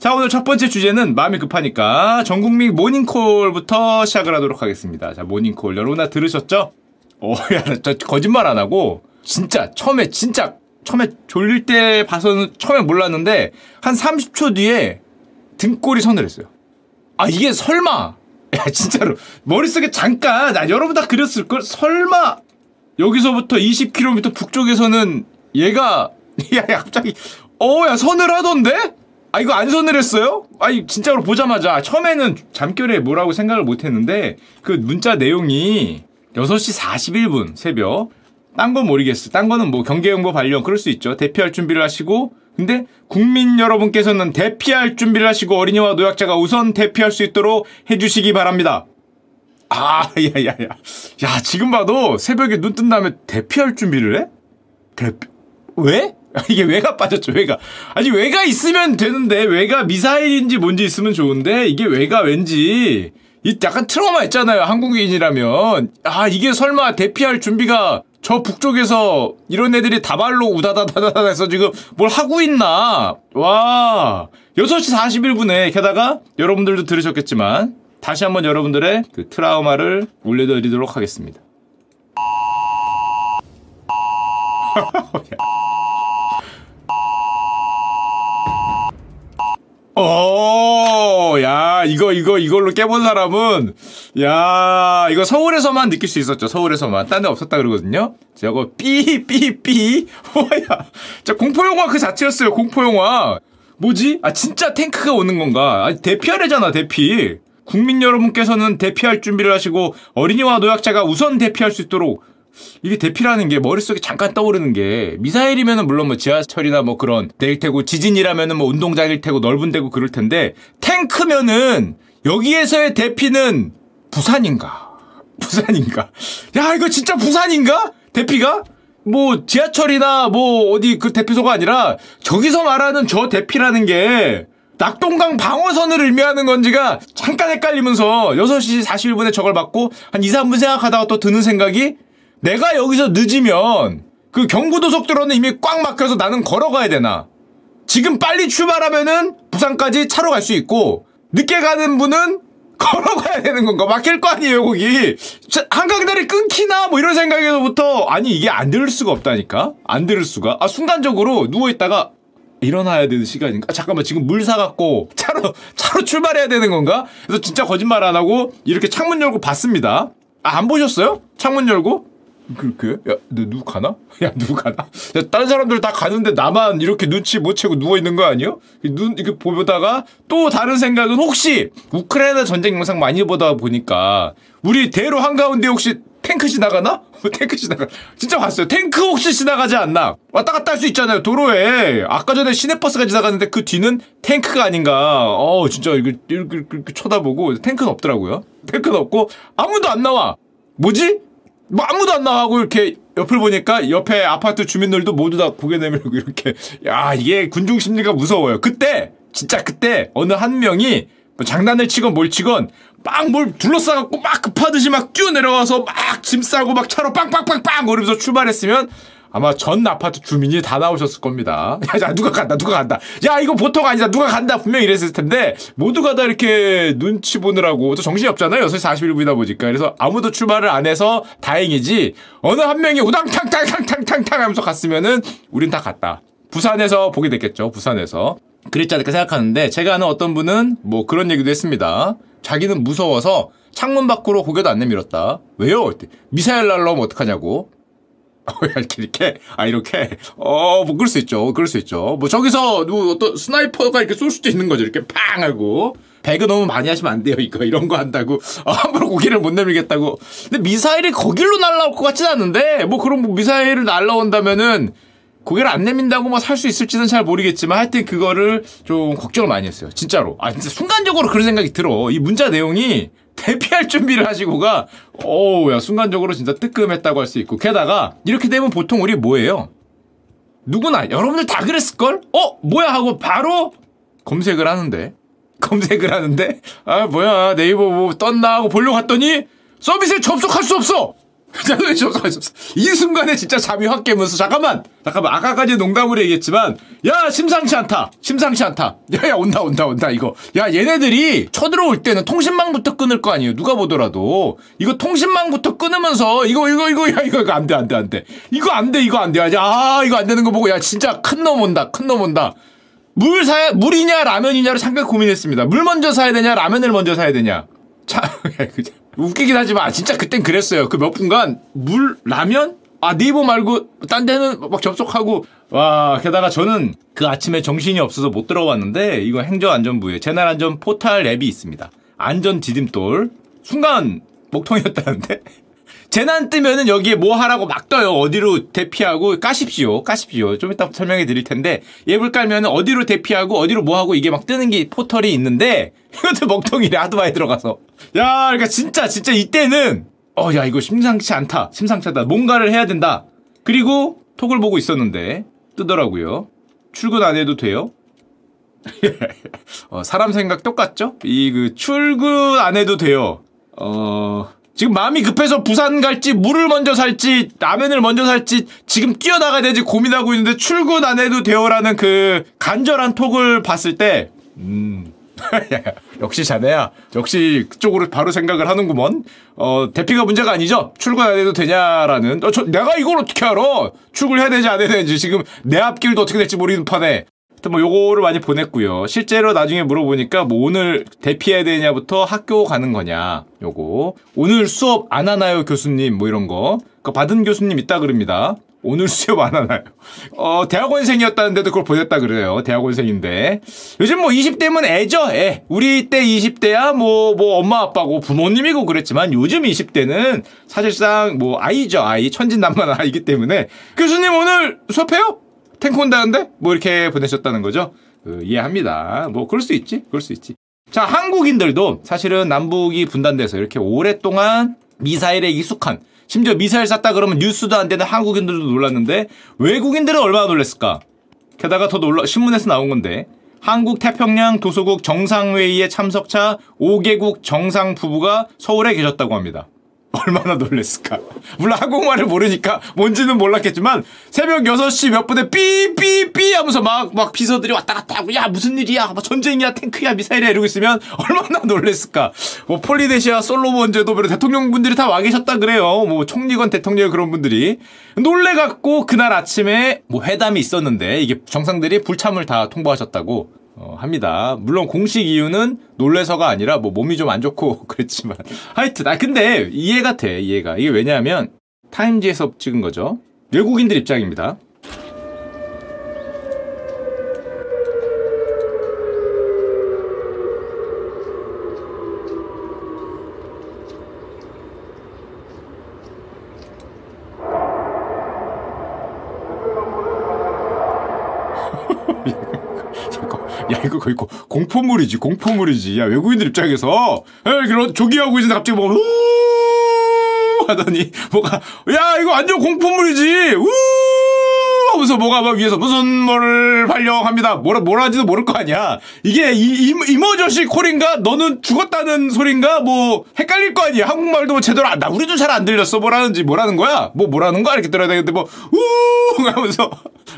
자, 오늘 첫 번째 주제는 마음이 급하니까 전국민 모닝콜부터 시작을 하도록 하겠습니다. 자, 모닝콜. 여러분 다 들으셨죠? 어, 야, 저 거짓말 안 하고, 진짜, 처음에, 진짜, 처음에 졸릴 때 봐서는 처음에 몰랐는데, 한 30초 뒤에 등골이 서늘했어요. 아, 이게 설마! 야, 진짜로. 머릿속에 잠깐, 아, 여러분 다 그렸을걸? 설마! 여기서부터 20km 북쪽에서는 얘가, 야, 야, 갑자기, 어, 야, 서늘하던데? 아 이거 안 서늘했어요? 아니 진짜로 보자마자 처음에는 잠결에 뭐라고 생각을 못했는데 그 문자 내용이 6시 41분 새벽 딴 건 모르겠어. 딴 거는 뭐 경계용보 발령 그럴 수 있죠. 대피할 준비를 하시고 근데 국민 여러분께서는 대피할 준비를 하시고 어린이와 노약자가 우선 대피할 수 있도록 해주시기 바랍니다. 아, 야, 야, 야. 야, 지금 봐도 새벽에 눈 뜬 다음에 대피할 준비를 해? 대피, 왜? 이게 왜가 빠졌죠, 왜가. 아니, 왜가 있으면 되는데, 왜가 미사일인지 뭔지 있으면 좋은데, 이게 왜가 왠지, 이 약간 트라우마 있잖아요, 한국인이라면. 아, 이게 설마 대피할 준비가 저 북쪽에서 이런 애들이 다발로 우다다다다다 해서 지금 뭘 하고 있나? 와. 6시 41분에 게다가 여러분들도 들으셨겠지만, 다시 한번 여러분들의 그 트라우마를 올려드리도록 하겠습니다. 어, 야, 이거, 이거, 이걸로 깨본 사람은, 야, 이거 서울에서만 느낄 수 있었죠. 서울에서만. 딴 데 없었다 그러거든요. 저거, 삐, 삐, 삐. 뭐야. 자, 공포영화 그 자체였어요. 공포영화. 뭐지? 아, 진짜 탱크가 오는 건가? 아, 대피하래잖아, 대피. 국민 여러분께서는 대피할 준비를 하시고, 어린이와 노약자가 우선 대피할 수 있도록 이게 대피라는 게 머릿속에 잠깐 떠오르는 게 미사일이면은 물론 뭐 지하철이나 뭐 그런 데일 테고 지진이라면은 뭐 운동장일 테고 넓은 데고 그럴 텐데 탱크면은 여기에서의 대피는 부산인가? 부산인가? 야 이거 진짜 부산인가? 대피가? 뭐 지하철이나 뭐 어디 그 대피소가 아니라 저기서 말하는 저 대피라는 게 낙동강 방어선을 의미하는 건지가 잠깐 헷갈리면서 6시 41분에 저걸 받고 한 2, 3분 생각하다가 또 드는 생각이 내가 여기서 늦으면 그 경부도속도로는 이미 꽉 막혀서 나는 걸어가야 되나? 지금 빨리 출발하면은 부산까지 차로 갈 수 있고 늦게 가는 분은 걸어가야 되는 건가? 막힐 거 아니에요, 거기. 한강다리 끊기나? 뭐 이런 생각에서부터 아니 이게 안 들을 수가 없다니까? 안 들을 수가. 아 순간적으로 누워있다가 일어나야 되는 시간인가? 아, 잠깐만 지금 물 사갖고 차로 차로 출발해야 되는 건가? 그래서 진짜 거짓말 안 하고 이렇게 창문 열고 봤습니다. 아, 안 보셨어요? 창문 열고? 그렇게? 야, 너 누구 가나? 야, 누구 가나? 야, 다른 사람들 다 가는데 나만 이렇게 눈치 못 채고 누워 있는 거 아니요? 눈, 이렇게 보다가 또 다른 생각은 혹시 우크라이나 전쟁 영상 많이 보다 보니까 우리 대로 한 가운데 혹시 탱크 지나가나? 탱크 지나가. 진짜 봤어요. 탱크 혹시 지나가지 않나? 왔다 갔다 할 수 있잖아요. 도로에. 아까 전에 시내버스가 지나갔는데 그 뒤는 탱크가 아닌가. 어, 진짜 이렇게, 이렇게, 이렇게 쳐다보고 탱크는 없더라고요. 탱크는 없고 아무도 안 나와. 뭐지? 뭐 아무도 안 나가고 이렇게 옆을 보니까 옆에 아파트 주민들도 모두 다 고개 내밀고 이렇게 야 이게 군중 심리가 무서워요. 그때 진짜 그때 어느 한 명이 뭐 장난을 치건 뭘 치건 빵뭘 둘러싸갖고 막 급하듯이 막 뛰어 내려가서 막 짐 싸고 막 차로 빵빵빵빵 거리면서 출발했으면 아마 전 아파트 주민이 다 나오셨을 겁니다. 야, 야, 누가 간다, 누가 간다. 야, 이거 보통 아니다, 누가 간다. 분명히 이랬을 텐데, 모두가 다 이렇게 눈치 보느라고, 또 정신이 없잖아요. 6시 41분이다 보니까. 그래서 아무도 출발을 안 해서 다행이지, 어느 한 명이 우당탕탕탕탕탕탕 하면서 갔으면은, 우린 다 갔다. 부산에서 보게 됐겠죠, 부산에서. 그랬지 않을까 생각하는데, 제가 아는 어떤 분은 뭐 그런 얘기도 했습니다. 자기는 무서워서 창문 밖으로 고개도 안 내밀었다. 왜요? 미사일 날라오면 어떡하냐고. 이렇게 이렇게? 아 이렇게? 어 뭐 그럴 수 있죠. 그럴 수 있죠. 뭐 저기서 뭐 어떤 sniper가 이렇게 쏠 수도 있는 거죠. 이렇게 팡 하고. 배그 너무 많이 하시면 안 돼요 이거. 이런 거 한다고. 어, 함부로 고개를 못 내밀겠다고. 근데 미사일이 거길로 날라올 것 같진 않은데? 뭐 그런 뭐 미사일을 날라온다면은 고개를 안 내민다고 뭐 살 수 있을지는 잘 모르겠지만 하여튼 그거를 좀 걱정을 많이 했어요. 진짜로. 아 진짜 순간적으로 그런 생각이 들어. 이 문자 내용이 대피할 준비를 하시고가 어우 야 순간적으로 진짜 뜨끔했다고 할 수 있고. 게다가 이렇게 되면 보통 우리 뭐예요? 누구나 여러분들 다 그랬을걸? 어 뭐야 하고 바로 검색을 하는데. 검색을 하는데? 아 뭐야. 네이버 뭐 떴나 하고 보려고 갔더니 서비스에 접속할 수 없어 이 순간에 진짜 잠이 확 깨면서 잠깐만! 잠깐만 아까까지 농담으로 얘기했지만 야 심상치 않다! 심상치 않다! 야야 온다 온다 온다 이거. 야 얘네들이 쳐들어올 때는 통신망부터 끊을 거 아니에요 누가 보더라도. 이거 통신망부터 끊으면서 이거 이거 이거 야 이거 안돼 안돼 안돼. 이거 안돼 이거 안돼. 아 이거 안 되는 거 보고 야 진짜 큰 놈 온다 큰 놈 온다. 물 사야 물이냐 라면이냐를 잠깐 고민했습니다. 물 먼저 사야 되냐 라면을 먼저 사야 되냐. 참 웃기긴 하지만 진짜 그땐 그랬어요. 그 몇 분간 물 라면 아 네이버 말고 딴 데는 막 접속하고 와 게다가 저는 그 아침에 정신이 없어서 못 들어왔는데 이거 행정안전부에 재난안전 포탈 앱이 있습니다. 안전 디딤돌 순간 목통이었다는데 재난 뜨면은 여기에 뭐 하라고 막 떠요. 어디로 대피하고 까십시오. 까십시오. 좀 이따 설명해 드릴 텐데 앱을 깔면 어디로 대피하고 어디로 뭐 하고 이게 막 뜨는 게 포털이 있는데 이것도 먹통이래. 하도 많이 들어가서. 야, 그러니까 진짜 진짜 이때는 어, 야, 이거 심상치 않다. 심상치 않다. 뭔가를 해야 된다. 그리고 톡을 보고 있었는데 뜨더라고요. 출근 안 해도 돼요? 어, 사람 생각 똑같죠? 이 그 출근 안 해도 돼요. 어, 지금 마음이 급해서 부산 갈지 물을 먼저 살지 라면을 먼저 살지 지금 뛰어나가야 되지 고민하고 있는데 출근 안 해도 돼요라는 그 간절한 톡을 봤을 때 음. 역시 자네야. 역시 그쪽으로 바로 생각을 하는구먼. 어, 대피가 문제가 아니죠? 출근 안 해도 되냐라는. 어, 저, 내가 이걸 어떻게 알아? 출근해야 되지, 안 해야 되는지. 지금 내 앞길도 어떻게 될지 모르는 판에. 하여튼 뭐 요거를 많이 보냈고요. 실제로 나중에 물어보니까 뭐 오늘 대피해야 되냐부터 학교 가는 거냐. 요거. 오늘 수업 안 하나요, 교수님? 뭐 이런 거. 그 받은 교수님 있다 그럽니다. 오늘 수업 안 하나요? 어, 대학원생이었다는데도 그걸 보냈다 그래요. 대학원생인데. 요즘 뭐 20대면 애죠, 애. 우리 때 20대야 뭐, 뭐 엄마 아빠고 부모님이고 그랬지만 요즘 20대는 사실상 뭐 아이죠, 아이. 천진난만한 아이기 때문에. 교수님 오늘 수업해요? 탱크 온다는데? 뭐 이렇게 보내셨다는 거죠. 그, 이해합니다. 뭐 그럴 수 있지. 그럴 수 있지. 자, 한국인들도 사실은 남북이 분단돼서 이렇게 오랫동안 미사일에 익숙한 심지어 미사일 쐈다 그러면 뉴스도 안 되는 한국인들도 놀랐는데 외국인들은 얼마나 놀랐을까? 게다가 더 놀라 신문에서 나온 건데 한국 태평양 도서국 정상회의에 참석차 5개국 정상 부부가 서울에 계셨다고 합니다. 얼마나 놀랬을까. 물론 한국말을 모르니까 뭔지는 몰랐겠지만 새벽 6시 몇 분에 삐삐삐 하면서 막, 막 비서들이 왔다 갔다 하고 야 무슨 일이야 뭐 전쟁이야 탱크야 미사일이야 이러고 있으면 얼마나 놀랬을까. 뭐 폴리네시아 솔로몬 제도 별 대통령분들이 다 와 계셨다 그래요. 뭐 총리건 대통령 그런 분들이 놀래갖고 그날 아침에 뭐 회담이 있었는데 이게 정상들이 불참을 다 통보하셨다고 어, 합니다. 물론 공식 이유는 놀래서가 아니라 뭐 몸이 좀 안 좋고 그랬지만 하여튼 아 근데 이해가 돼 이해가 이게 왜냐하면 타임지에서 찍은 거죠. 외국인들 입장입니다. 야 이 거 거의 공포물이지 공포물이지. 야 외국인들 입장에서 에 그런 조기하고 있는데 갑자기 뭐 우! 하더니 뭐가 야 이거 완전 공포물이지! 우! 하면서 뭐가 막 위에서 무슨 뭐를 발령합니다. 뭐라 뭐라지도 모를 거 아니야. 이게 이, 이, 이머저시 콜인가? 너는 죽었다는 소린가? 뭐 헷갈릴 거 아니야. 한국말도 뭐 제대로 안, 나 우리도 잘 안 들렸어. 뭐라는지 뭐라는 거야? 뭐 뭐라는 거야? 이렇게 들어야 되는데 뭐 우! 하면서.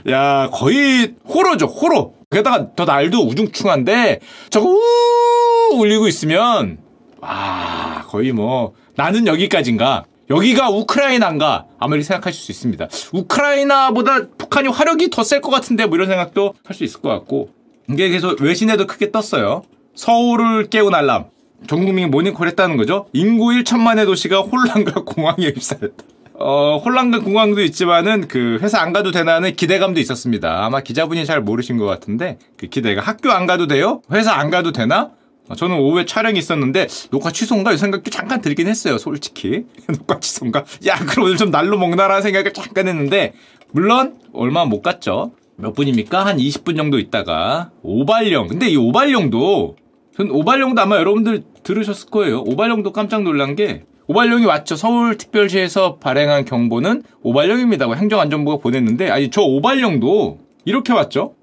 야 거의 호러죠 호러 게다가 더 날도 우중충한데 저거 우 울리고 있으면 와 거의 뭐 나는 여기까지인가 여기가 우크라이나인가 이렇게 생각하실 수 있습니다. 우크라이나보다 북한이 화력이 더 셀 것 같은데 뭐 이런 생각도 할 수 있을 것 같고 이게 계속 외신에도 크게 떴어요. 서울을 깨운 알람. 전 국민이 모닝콜 했다는 거죠. 인구 1천만의 도시가 혼란과 공황에 휩싸였다. 어, 혼란과 공황도 있지만은 그 회사 안 가도 되나는 기대감도 있었습니다. 아마 기자분이 잘 모르신 것 같은데 그 기대가 학교 안 가도 돼요? 회사 안 가도 되나? 어, 저는 오후에 촬영이 있었는데 녹화 취소인가 이 생각도 잠깐 들긴 했어요. 솔직히 녹화 취소인가? 야 그럼 오늘 좀 날로 먹나라는 생각을 잠깐 했는데 물론 얼마 못 갔죠. 몇 분입니까? 한 20분 정도 있다가 오발령. 근데 이 오발령도 전 오발령도 아마 여러분들 들으셨을 거예요. 오발령도 깜짝 놀란 게 오발령이 왔죠. 서울특별시에서 발행한 경보는 오발령입니다. 행정안전부가 보냈는데 아니 저 오발령도 이렇게 왔죠.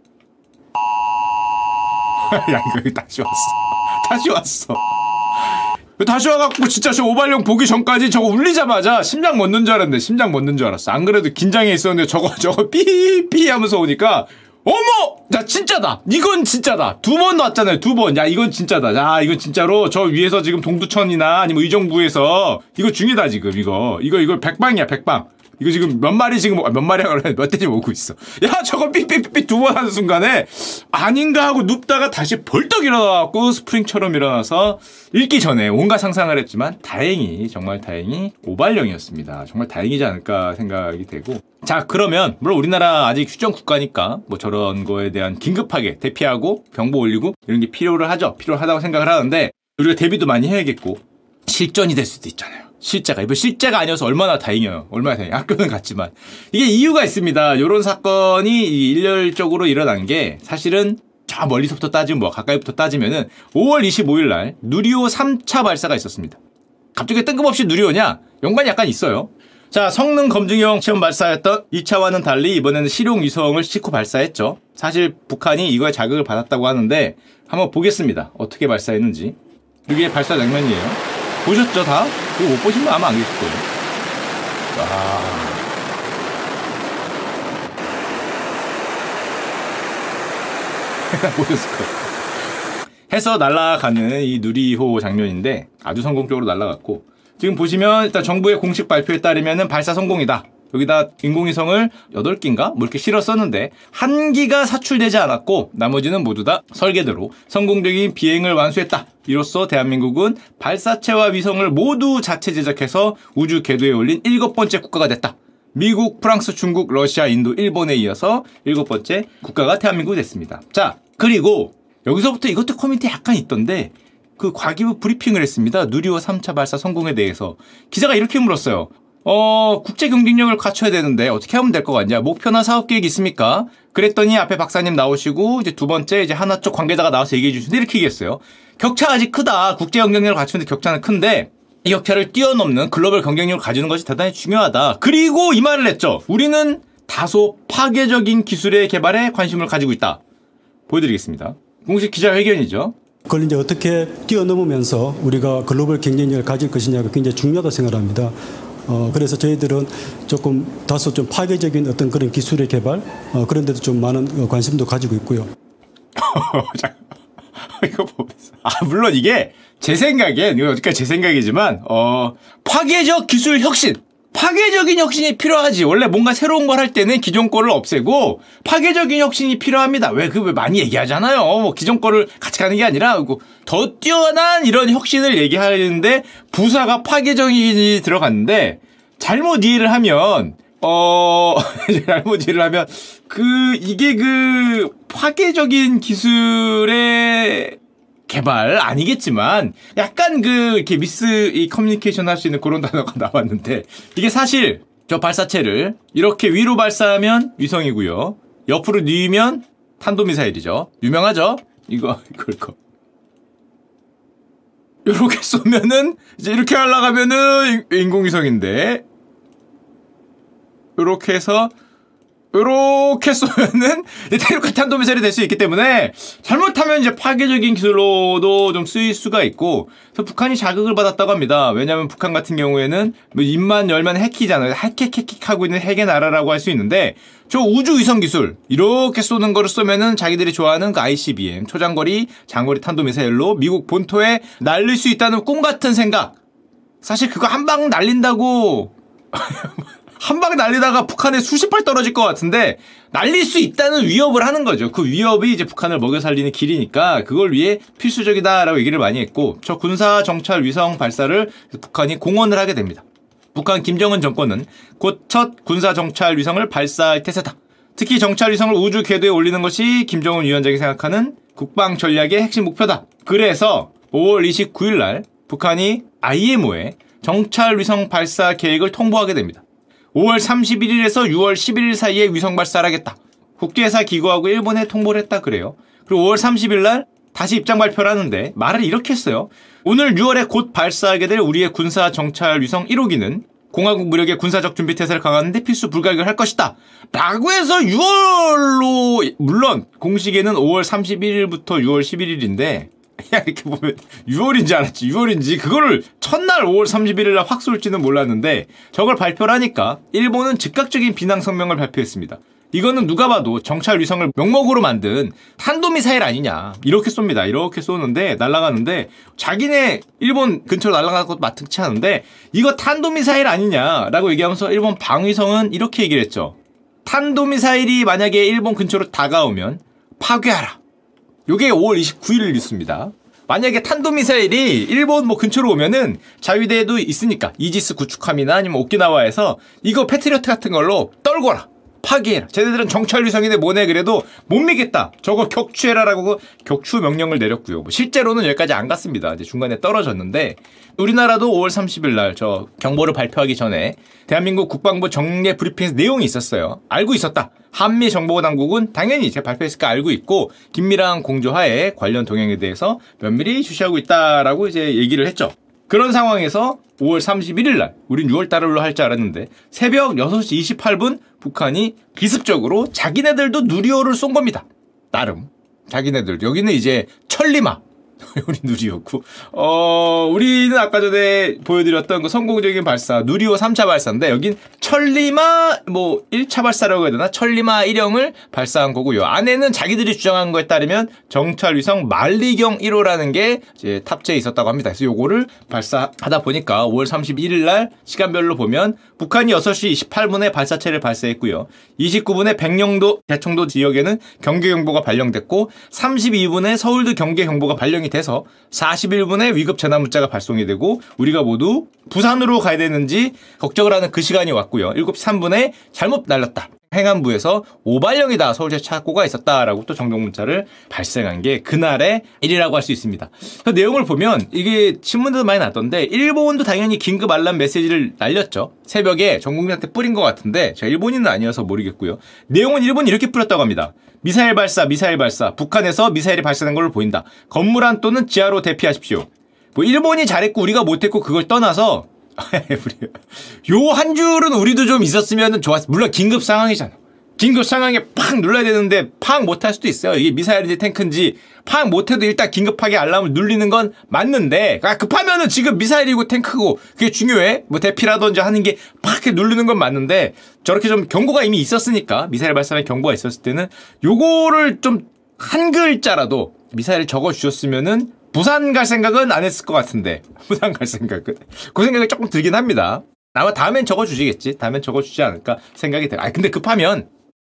야 이거 다시 왔어. 다시 왔어. 다시 와갖고 진짜 저 오발령 보기 전까지 저거 울리자마자 심장 멎는 줄 알았는데 심장 멎는 줄 알았어. 안 그래도 긴장해 있었는데 저거 저거 삐삐 하면서 오니까 어머! 자, 진짜다! 이건 진짜다! 두번 나왔잖아요, 두 번. 야, 이건 진짜다. 야, 이건 진짜로 저 위에서 지금 동두천이나 아니면 의정부에서 이거 중이다, 지금, 이거. 이거, 이거 백방이야, 백방. 이거 지금 몇 마리 지금 몇 마리야 그래 몇 대지 오고 있어. 야 저거 삐삐삐삐 두 번 하는 순간에 아닌가 하고 눕다가 다시 벌떡 일어나갖고 스프링처럼 일어나서 읽기 전에 온갖 상상을 했지만 다행히 정말 다행히 오발령이었습니다. 정말 다행이지 않을까 생각이 되고 자 그러면 물론 우리나라 아직 휴전 국가니까 뭐 저런 거에 대한 긴급하게 대피하고 경보 올리고 이런 게 필요를 하죠. 필요하다고 생각을 하는데 우리가 대비도 많이 해야겠고 실전이 될 수도 있잖아요. 실제가 이번 실제가 아니어서 얼마나 다행이에요. 얼마나 다행이에요. 학교는 갔지만 이게 이유가 있습니다. 이런 사건이 일렬적으로 일어난 게 사실은 저 멀리서부터 따지면 뭐 가까이부터 따지면은 5월 25일 날 누리호 3차 발사가 있었습니다. 갑자기 뜬금없이 누리호냐? 연관이 약간 있어요. 자, 성능 검증용 시험 발사였던 2차와는 달리 이번에는 실용 위성을 싣고 발사했죠. 사실 북한이 이거에 자극을 받았다고 하는데 한번 보겠습니다. 어떻게 발사했는지. 이게 발사 장면이에요. 보셨죠 다? 이거 못 보신 분 아마 안 계실 거예요. 와. 보셨을 거예요. 해서 날아가는 이 누리호 장면인데 아주 성공적으로 날아갔고 지금 보시면 일단 정부의 공식 발표에 따르면 발사 성공이다. 여기다 인공위성을 8기인가? 뭐 이렇게 실었었는데 한 기가 사출되지 않았고 나머지는 모두 다 설계대로 성공적인 비행을 완수했다. 이로써 대한민국은 발사체와 위성을 모두 자체 제작해서 우주 궤도에 올린 일곱 번째 국가가 됐다. 미국, 프랑스, 중국, 러시아, 인도, 일본에 이어서 일곱 번째 국가가 대한민국이 됐습니다. 자, 그리고 여기서부터 이것도 커뮤니티 약간 있던데 그 과기부 브리핑을 했습니다. 누리호 3차 발사 성공에 대해서 기자가 이렇게 물었어요. 어, 국제 경쟁력을 갖춰야 되는데 어떻게 하면 될 것 같냐? 목표나 사업 계획 있습니까? 그랬더니 앞에 박사님 나오시고 이제 두 번째 이제 하나 쪽 관계자가 나와서 얘기해 주시는데 이렇게 얘기했어요. 격차 아직 크다. 국제 경쟁력을 갖추는데 격차는 큰데 이 격차를 뛰어넘는 글로벌 경쟁력을 가지는 것이 대단히 중요하다. 그리고 이 말을 했죠. 우리는 다소 파괴적인 기술의 개발에 관심을 가지고 있다. 보여드리겠습니다. 공식 기자회견이죠. 그걸 이제 어떻게 뛰어넘으면서 우리가 글로벌 경쟁력을 가질 것이냐가 굉장히 중요하다고 생각합니다. 어, 그래서 저희들은 조금 다소 좀 파괴적인 어떤 그런 기술의 개발 어, 그런 데도 좀 많은 어, 관심도 가지고 있고요. 이거 보면서. 아, 물론 이게 제 생각엔, 이거 어디까지 제 생각이지만, 어, 파괴적 기술 혁신. 파괴적인 혁신이 필요하지. 원래 뭔가 새로운 걸 할 때는 기존 거를 없애고 파괴적인 혁신이 필요합니다. 왜 그 왜 많이 얘기하잖아요. 뭐 기존 거를 같이 가는 게 아니라 더 뛰어난 이런 혁신을 얘기하는데 부사가 파괴적인이 들어갔는데 잘못 이해를 하면 어 잘못 이해를 하면 그 이게 그 파괴적인 기술의 개발 아니겠지만 약간 그 이렇게 미스 이 커뮤니케이션 할 수 있는 그런 단어가 나왔는데 이게 사실 저 발사체를 이렇게 위로 발사하면 위성이고요. 옆으로 뉘면 탄도미사일이죠. 유명하죠? 이거 이걸 거. 이렇게 쏘면은 이제 이렇게 하려가면은 인공위성인데 이렇게 해서 이렇게 쏘면은 대륙간 탄도 미사일이 될 수 있기 때문에 잘못하면 이제 파괴적인 기술로도 좀 쓰일 수가 있고 그래서 북한이 자극을 받았다고 합니다. 왜냐하면 북한 같은 경우에는 뭐 입만 열면 핵이잖아요. 핵핵핵핵 하고 있는 핵의 나라라고 할 수 있는데 저 우주 위성 기술 이렇게 쏘는 거를 쏘면은 자기들이 좋아하는 그 ICBM 초장거리 장거리 탄도 미사일로 미국 본토에 날릴 수 있다는 꿈 같은 생각. 사실 그거 한 방 날린다고 한방 날리다가 북한에 수십 발 떨어질 것 같은데 날릴 수 있다는 위협을 하는 거죠. 그 위협이 이제 북한을 먹여 살리는 길이니까 그걸 위해 필수적이다라고 얘기를 많이 했고 저 군사 정찰 위성 발사를 북한이 공언을 하게 됩니다. 북한 김정은 정권은 곧 첫 군사 정찰 위성을 발사할 태세다. 특히 정찰 위성을 우주 궤도에 올리는 것이 김정은 위원장이 생각하는 국방 전략의 핵심 목표다. 그래서 5월 29일 날 북한이 IMO에 정찰 위성 발사 계획을 통보하게 됩니다. 5월 31일에서 6월 11일 사이에 위성 발사를 하겠다. 국제사 기구하고 일본에 통보를 했다 그래요. 그리고 5월 30일 날 다시 입장 발표를 하는데 말을 이렇게 했어요. 오늘 6월에 곧 발사하게 될 우리의 군사 정찰 위성 1호기는 공화국 무력의 군사적 준비 태세를 강화하는데 필수 불가결 할 것이다. 라고 해서 6월로 물론 공식에는 5월 31일부터 6월 11일인데 야, 이렇게 보면 6월인지 알았지. 6월인지 그거를 첫날 5월 31일 날 확 쏠지는 몰랐는데 저걸 발표를 하니까 일본은 즉각적인 비난 성명을 발표했습니다. 이거는 누가 봐도 정찰 위성을 명목으로 만든 탄도미사일 아니냐. 이렇게 쏩니다. 이렇게 쏘는데, 날아가는데, 자기네 일본 근처로 날아가는 것도 마땅치 않은데, 이거 탄도미사일 아니냐라고 얘기하면서 일본 방위성은 이렇게 얘기를 했죠. 탄도미사일이 만약에 일본 근처로 다가오면 파괴하라. 요게 5월 29일 뉴스입니다. 만약에 탄도미사일이 일본 뭐 근처로 오면은 자위대에도 있으니까 이지스 구축함이나 아니면 오키나와에서 이거 패트리어트 같은 걸로 떨궈라. 파기해라. 쟤네들은 정찰 위성인데 뭐네 그래도 못 믿겠다. 저거 격추해라라고 격추 명령을 내렸고요. 뭐 실제로는 여기까지 안 갔습니다. 이제 중간에 떨어졌는데 우리나라도 5월 30일 날 저 경보를 발표하기 전에 대한민국 국방부 정례 브리핑에서 내용이 있었어요. 알고 있었다. 한미 정보 당국은 당연히 제가 발표했으니까 알고 있고 긴밀한 공조하에 관련 동향에 대해서 면밀히 주시하고 있다라고 이제 얘기를 했죠. 그런 상황에서 5월 31일 날, 우린 6월 달로 할 줄 알았는데 새벽 6시 28분 북한이 기습적으로 자기네들도 누리호를 쏜 겁니다. 나름. 자기네들. 여기는 이제 천리마. 우리 누리호고. 어, 우리는 아까 전에 보여드렸던 그 성공적인 발사, 누리호 3차 발사인데, 여긴 천리마, 뭐, 1차 발사라고 해야 되나? 천리마 1형을 발사한 거고요. 안에는 자기들이 주장한 거에 따르면 정찰위성 만리경 1호라는 게 이제 탑재해 있었다고 합니다. 그래서 요거를 발사하다 보니까 5월 31일 날 시간별로 보면 북한이 6시 28분에 발사체를 발사했고요. 29분에 백령도 대청도 지역에는 경계경보가 발령됐고 32분에 서울도 경계경보가 발령이 돼서 41분에 위급 전화 문자가 발송이 되고 우리가 모두 부산으로 가야 되는지 걱정을 하는 그 시간이 왔고요. 7시 3분에 잘못 날렸다. 행안부에서 오발령이다 서울시 착고가 있었다라고 또 정정 문자를 발생한 게 그날의 일이라고 할 수 있습니다. 그 내용을 보면 이게 신문도 많이 났던데 일본도 당연히 긴급 알람 메시지를 날렸죠. 새벽에 전 국민한테 뿌린 것 같은데 제가 일본인은 아니어서 모르겠고요. 내용은 일본이 이렇게 뿌렸다고 합니다. 미사일 발사, 미사일 발사. 북한에서 미사일이 발사된 걸로 보인다. 건물 안 또는 지하로 대피하십시오. 뭐 일본이 잘했고 우리가 못했고 그걸 떠나서 요 한 줄은 우리도 좀 있었으면 좋았어. 물론 긴급 상황이잖아. 긴급 상황에 팍 눌러야 되는데 팍 못할 수도 있어요. 이게 미사일인지 탱크인지 팍 못해도 일단 긴급하게 알람을 눌리는 건 맞는데 아, 급하면은 지금 미사일이고 탱크고 그게 중요해. 뭐 대피라든지 하는 게 팍 누르는 건 맞는데 저렇게 좀 경고가 이미 있었으니까 미사일 발사의 경고가 있었을 때는 요거를 좀 한 글자라도 미사일을 적어 주셨으면은 부산 갈 생각은 안 했을 것 같은데 부산 갈 생각은 그 생각이 조금 들긴 합니다. 아마 다음엔 적어주시겠지. 다음엔 적어주지 않을까 생각이 돼요. 아 근데 급하면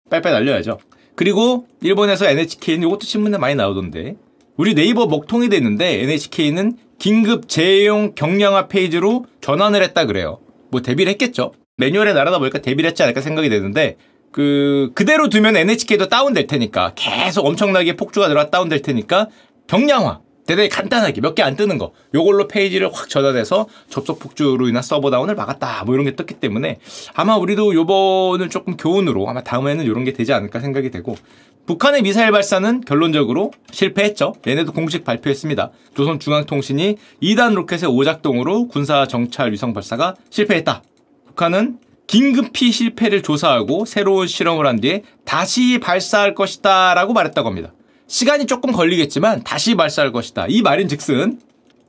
빨리빨리 날려야죠. 그리고 일본에서 NHK는 이것도 신문에 많이 나오던데 우리 네이버 먹통이 됐는데 NHK는 긴급 재용 경량화 페이지로 전환을 했다 그래요. 뭐 데뷔를 했겠죠. 매뉴얼에 나라다 보니까 데뷔를 했지 않을까 생각이 되는데 그 그대로 두면 NHK도 다운될 테니까 계속 엄청나게 폭주가 들어와 다운될 테니까 경량화 대단히 간단하게 몇 개 안 뜨는 거 요걸로 페이지를 확 전환해서 접속 폭주로 인한 서버 다운을 막았다 뭐 이런 게 떴기 때문에 아마 우리도 요번을 조금 교훈으로 아마 다음에는 이런 게 되지 않을까 생각이 되고 북한의 미사일 발사는 결론적으로 실패했죠. 얘네도 공식 발표했습니다. 조선중앙통신이 2단 로켓의 오작동으로 군사 정찰 위성 발사가 실패했다. 북한은 긴급히 실패를 조사하고 새로운 실험을 한 뒤에 다시 발사할 것이다 라고 말했다고 합니다. 시간이 조금 걸리겠지만 다시 발사할 것이다. 이 말인 즉슨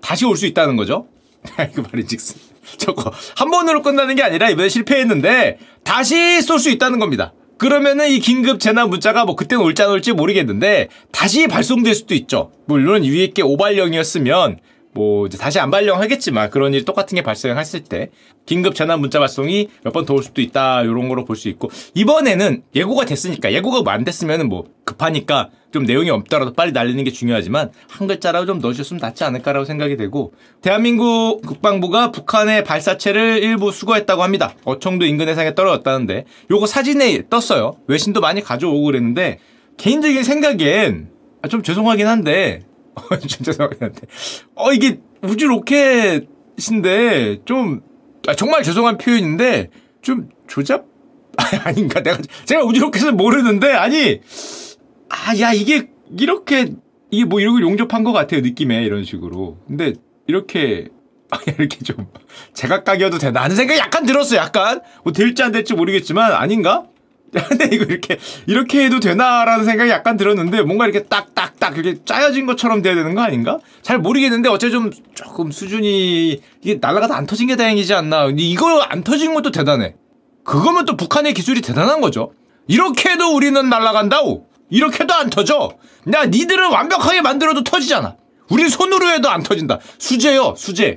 다시 올 수 있다는 거죠. 그 말인 즉슨. 저거 한 번으로 끝나는 게 아니라 이번에 실패했는데 다시 쏠 수 있다는 겁니다. 그러면은 이 긴급 재난 문자가 뭐 그때는 올지 안 올지 모르겠는데 다시 발송될 수도 있죠. 물론 위에 게 오발령이었으면 뭐 이제 다시 안 발령하겠지만 그런 일이 똑같은 게 발생했을 때 긴급 재난 문자 발송이 몇 번 더 올 수도 있다 이런 거로 볼 수 있고 이번에는 예고가 됐으니까 예고가 뭐 안 됐으면은 뭐 급하니까 좀 내용이 없더라도 빨리 날리는 게 중요하지만 한 글자라도 좀 넣으셨으면 낫지 않을까라고 생각이 되고 대한민국 국방부가 북한의 발사체를 일부 수거했다고 합니다. 어청도 인근 해상에 떨어졌다는데 요거 사진에 떴어요. 외신도 많이 가져오고 그랬는데 개인적인 생각엔 아, 좀 죄송하긴 한데 좀 죄송하긴 한데 어 이게 우주 로켓인데 좀 아, 정말 죄송한 표현인데 좀 조잡 아닌가 내가 제가 우주 로켓을 모르는데 아니 아, 야, 이게, 이렇게, 이게 뭐 이런 걸 용접한 것 같아요, 느낌에, 이런 식으로. 근데, 이렇게, 아, 이렇게 좀, 제각각이어도 되나 하는 생각이 약간 들었어요, 약간. 뭐, 될지 안 될지 모르겠지만, 아닌가? 근데 이거 이렇게 이렇게 해도 되나라는 생각이 약간 들었는데 뭔가 이렇게 딱딱딱 이렇게 짜여진 것처럼 돼야 되는 거 아닌가? 잘 모르겠는데 어째 좀 조금 수준이 이게 날아가다 안 터진 게 다행이지 않나? 이거 안 터진 것도 대단해. 그거면 또 북한의 기술이 대단한 거죠. 이렇게 해도 우리는 날아간다고. 이렇게도 안 터져. 야, 니들은 완벽하게 만들어도 터지잖아. 우리 손으로 해도 안 터진다. 수제요, 수제.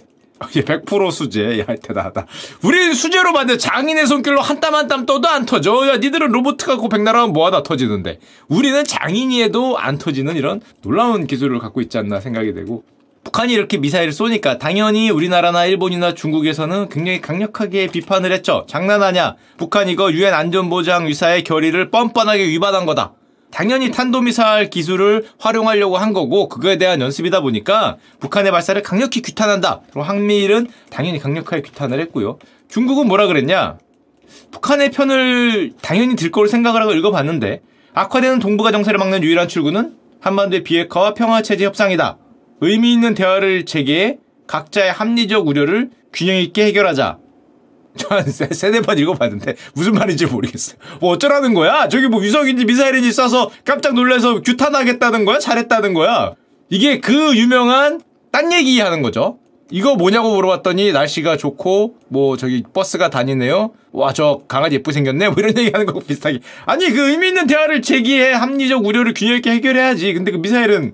예, 100% 수제. 야, 대단하다. 우리는 수제로 만든 장인의 손길로 한 땀 한 땀 떠도 안 터져. 야, 니들은 로봇 갖고 백나라면 뭐하다 터지는데. 우리는 장인이 해도 안 터지는 이런 놀라운 기술을 갖고 있지 않나 생각이 되고. 북한이 이렇게 미사일을 쏘니까 당연히 우리나라나 일본이나 중국에서는 굉장히 강력하게 비판을 했죠. 장난하냐? 북한 이거 유엔 안전보장 위사의 결의를 뻔뻔하게 위반한 거다. 당연히 탄도미사일 기술을 활용하려고 한 거고 그거에 대한 연습이다 보니까 북한의 발사를 강력히 규탄한다. 그리고 항미일은 당연히 강력하게 규탄을 했고요. 중국은 뭐라 그랬냐? 북한의 편을 당연히 들 거로 생각을 하고 읽어봤는데 악화되는 동북아 정세를 막는 유일한 출구는 한반도의 비핵화와 평화체제 협상이다. 의미 있는 대화를 체계해 각자의 합리적 우려를 균형 있게 해결하자. 저한 세네 번 읽어봤는데 무슨 말인지 모르겠어요. 뭐 어쩌라는 거야? 저기 뭐 위성인지 미사일인지 쏴서 깜짝 놀라서 규탄하겠다는 거야? 잘했다는 거야? 이게 그 유명한 딴 얘기 하는 거죠. 이거 뭐냐고 물어봤더니 날씨가 좋고 뭐 저기 버스가 다니네요. 와 저 강아지 예쁘게 생겼네. 뭐 이런 얘기하는 거고 비슷하게. 아니 그 의미 있는 대화를 제기해 합리적 우려를 균형 있게 해결해야지. 근데 그 미사일은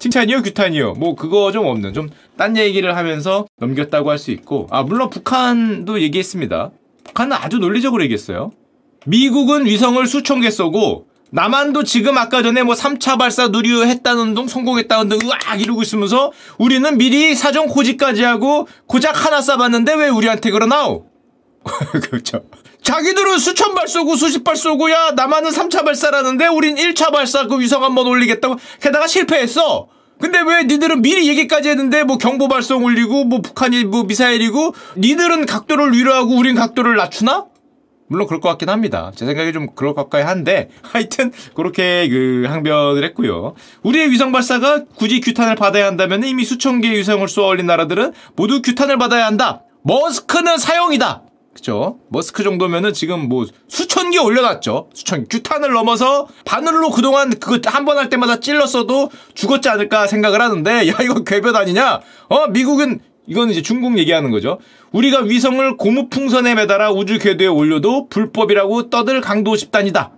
칭찬이요 규탄이요 뭐 그거 좀 없는 좀 딴 얘기를 하면서 넘겼다고 할 수 있고 아 물론 북한도 얘기했습니다. 북한은 아주 논리적으로 얘기했어요. 미국은 위성을 수천 개 쏘고 남한도 지금 아까 전에 뭐 3차 발사 누리했다는 운동 성공했다는 운동 으악 이러고 있으면서 우리는 미리 사전 고지까지 하고 고작 하나 쏴봤는데 왜 우리한테 그러나오 그렇죠. 자기들은 수천 발 쏘고 수십 발 쏘고 야 남한은 3차 발사라는데 우린 1차 발사 그 위성 한번 올리겠다고. 게다가 실패했어. 근데 왜 니들은 미리 얘기까지 했는데 뭐 경보 발송 올리고 뭐 북한이 뭐 미사일이고 니들은 각도를 위로하고 우린 각도를 낮추나? 물론 그럴 것 같긴 합니다. 제 생각에 좀 그럴 것 같긴 한데 하여튼 그렇게 그 항변을 했고요. 우리의 위성 발사가 굳이 규탄을 받아야 한다면 이미 수천 개의 위성을 쏘아 올린 나라들은 모두 규탄을 받아야 한다. 머스크는 사형이다. 그죠? 머스크 정도면은 지금 뭐 수천 개 올려놨죠. 수천 개. 규탄을 넘어서 바늘로 그동안 그거 한 번 할 때마다 찔렀어도 죽었지 않을까 생각을 하는데 야 이거 궤변 아니냐? 어 미국은 이건 이제 중국 얘기하는 거죠. 우리가 위성을 고무풍선에 매달아 우주 궤도에 올려도 불법이라고 떠들 강도 집단이다.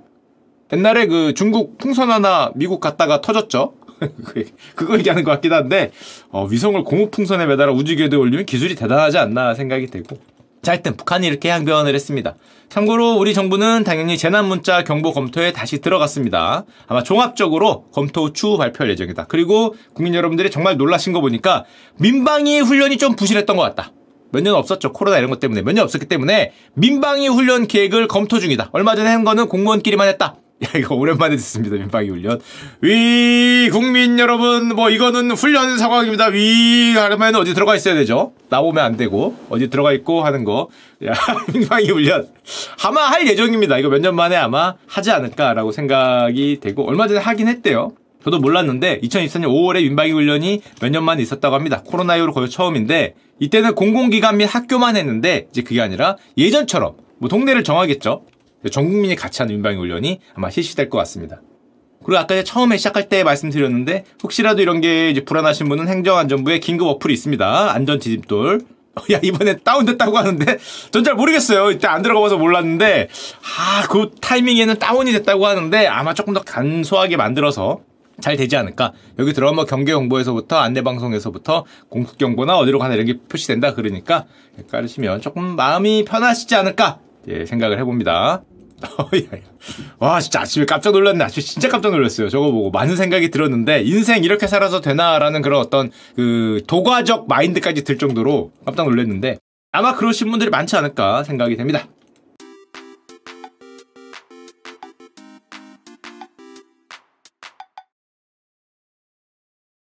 옛날에 그 중국 풍선 하나 미국 갔다가 터졌죠. 그거 얘기하는 것 같긴 한데 어, 위성을 고무풍선에 매달아 우주 궤도에 올리면 기술이 대단하지 않나 생각이 되고 자, 하여튼 북한이 이렇게 항변을 했습니다. 참고로 우리 정부는 당연히 재난 문자 경보 검토에 다시 들어갔습니다. 아마 종합적으로 검토 후 추후 발표할 예정이다. 그리고 국민 여러분들이 정말 놀라신 거 보니까 민방위 훈련이 좀 부실했던 것 같다. 몇 년 없었죠. 코로나 이런 것 때문에. 몇 년 없었기 때문에 민방위 훈련 계획을 검토 중이다. 얼마 전에 한 거는 공무원끼리만 했다. 야, 이거 오랜만에 듣습니다. 민방위 훈련. 위, 국민 여러분, 뭐, 이거는 훈련 상황입니다. 위, 하려면 어디 들어가 있어야 되죠? 나오면 안 되고, 어디 들어가 있고 하는 거. 야, 민방위 훈련. 아마 할 예정입니다. 이거 몇 년 만에 아마 하지 않을까라고 생각이 되고, 얼마 전에 하긴 했대요. 저도 몰랐는데 2024년 5월에 민방위 훈련이 몇 년 만에 있었다고 합니다. 코로나 이후로 거의 처음인데 이때는 공공기관 및 학교만 했는데 이제 그게 아니라 예전처럼 뭐 동네를 정하겠죠. 전 국민이 같이 하는 민방위 훈련이 아마 실시될 것 같습니다. 그리고 아까 처음에 시작할 때 말씀드렸는데 혹시라도 이런 게 이제 불안하신 분은 행정안전부에 긴급 어플이 있습니다. 안전 디딤돌. 야 이번에 다운됐다고 하는데 전 잘 모르겠어요. 이때 안 들어가봐서 몰랐는데 아 그 타이밍에는 다운이 됐다고 하는데 아마 조금 더 간소하게 만들어서 잘 되지 않을까. 여기 들어가면 경계 정보에서부터 안내 방송에서부터 공급 경보나 어디로 가나 이런 게 표시된다 그러니까 깔으시면 조금 마음이 편하시지 않을까 예, 생각을 해봅니다. 와 진짜 아침에 깜짝 놀랐네. 아침에 진짜 깜짝 놀랐어요. 저거 보고. 많은 생각이 들었는데 인생 이렇게 살아서 되나라는 그런 어떤 그 도과적 마인드까지 들 정도로 깜짝 놀랐는데 아마 그러신 분들이 많지 않을까 생각이 됩니다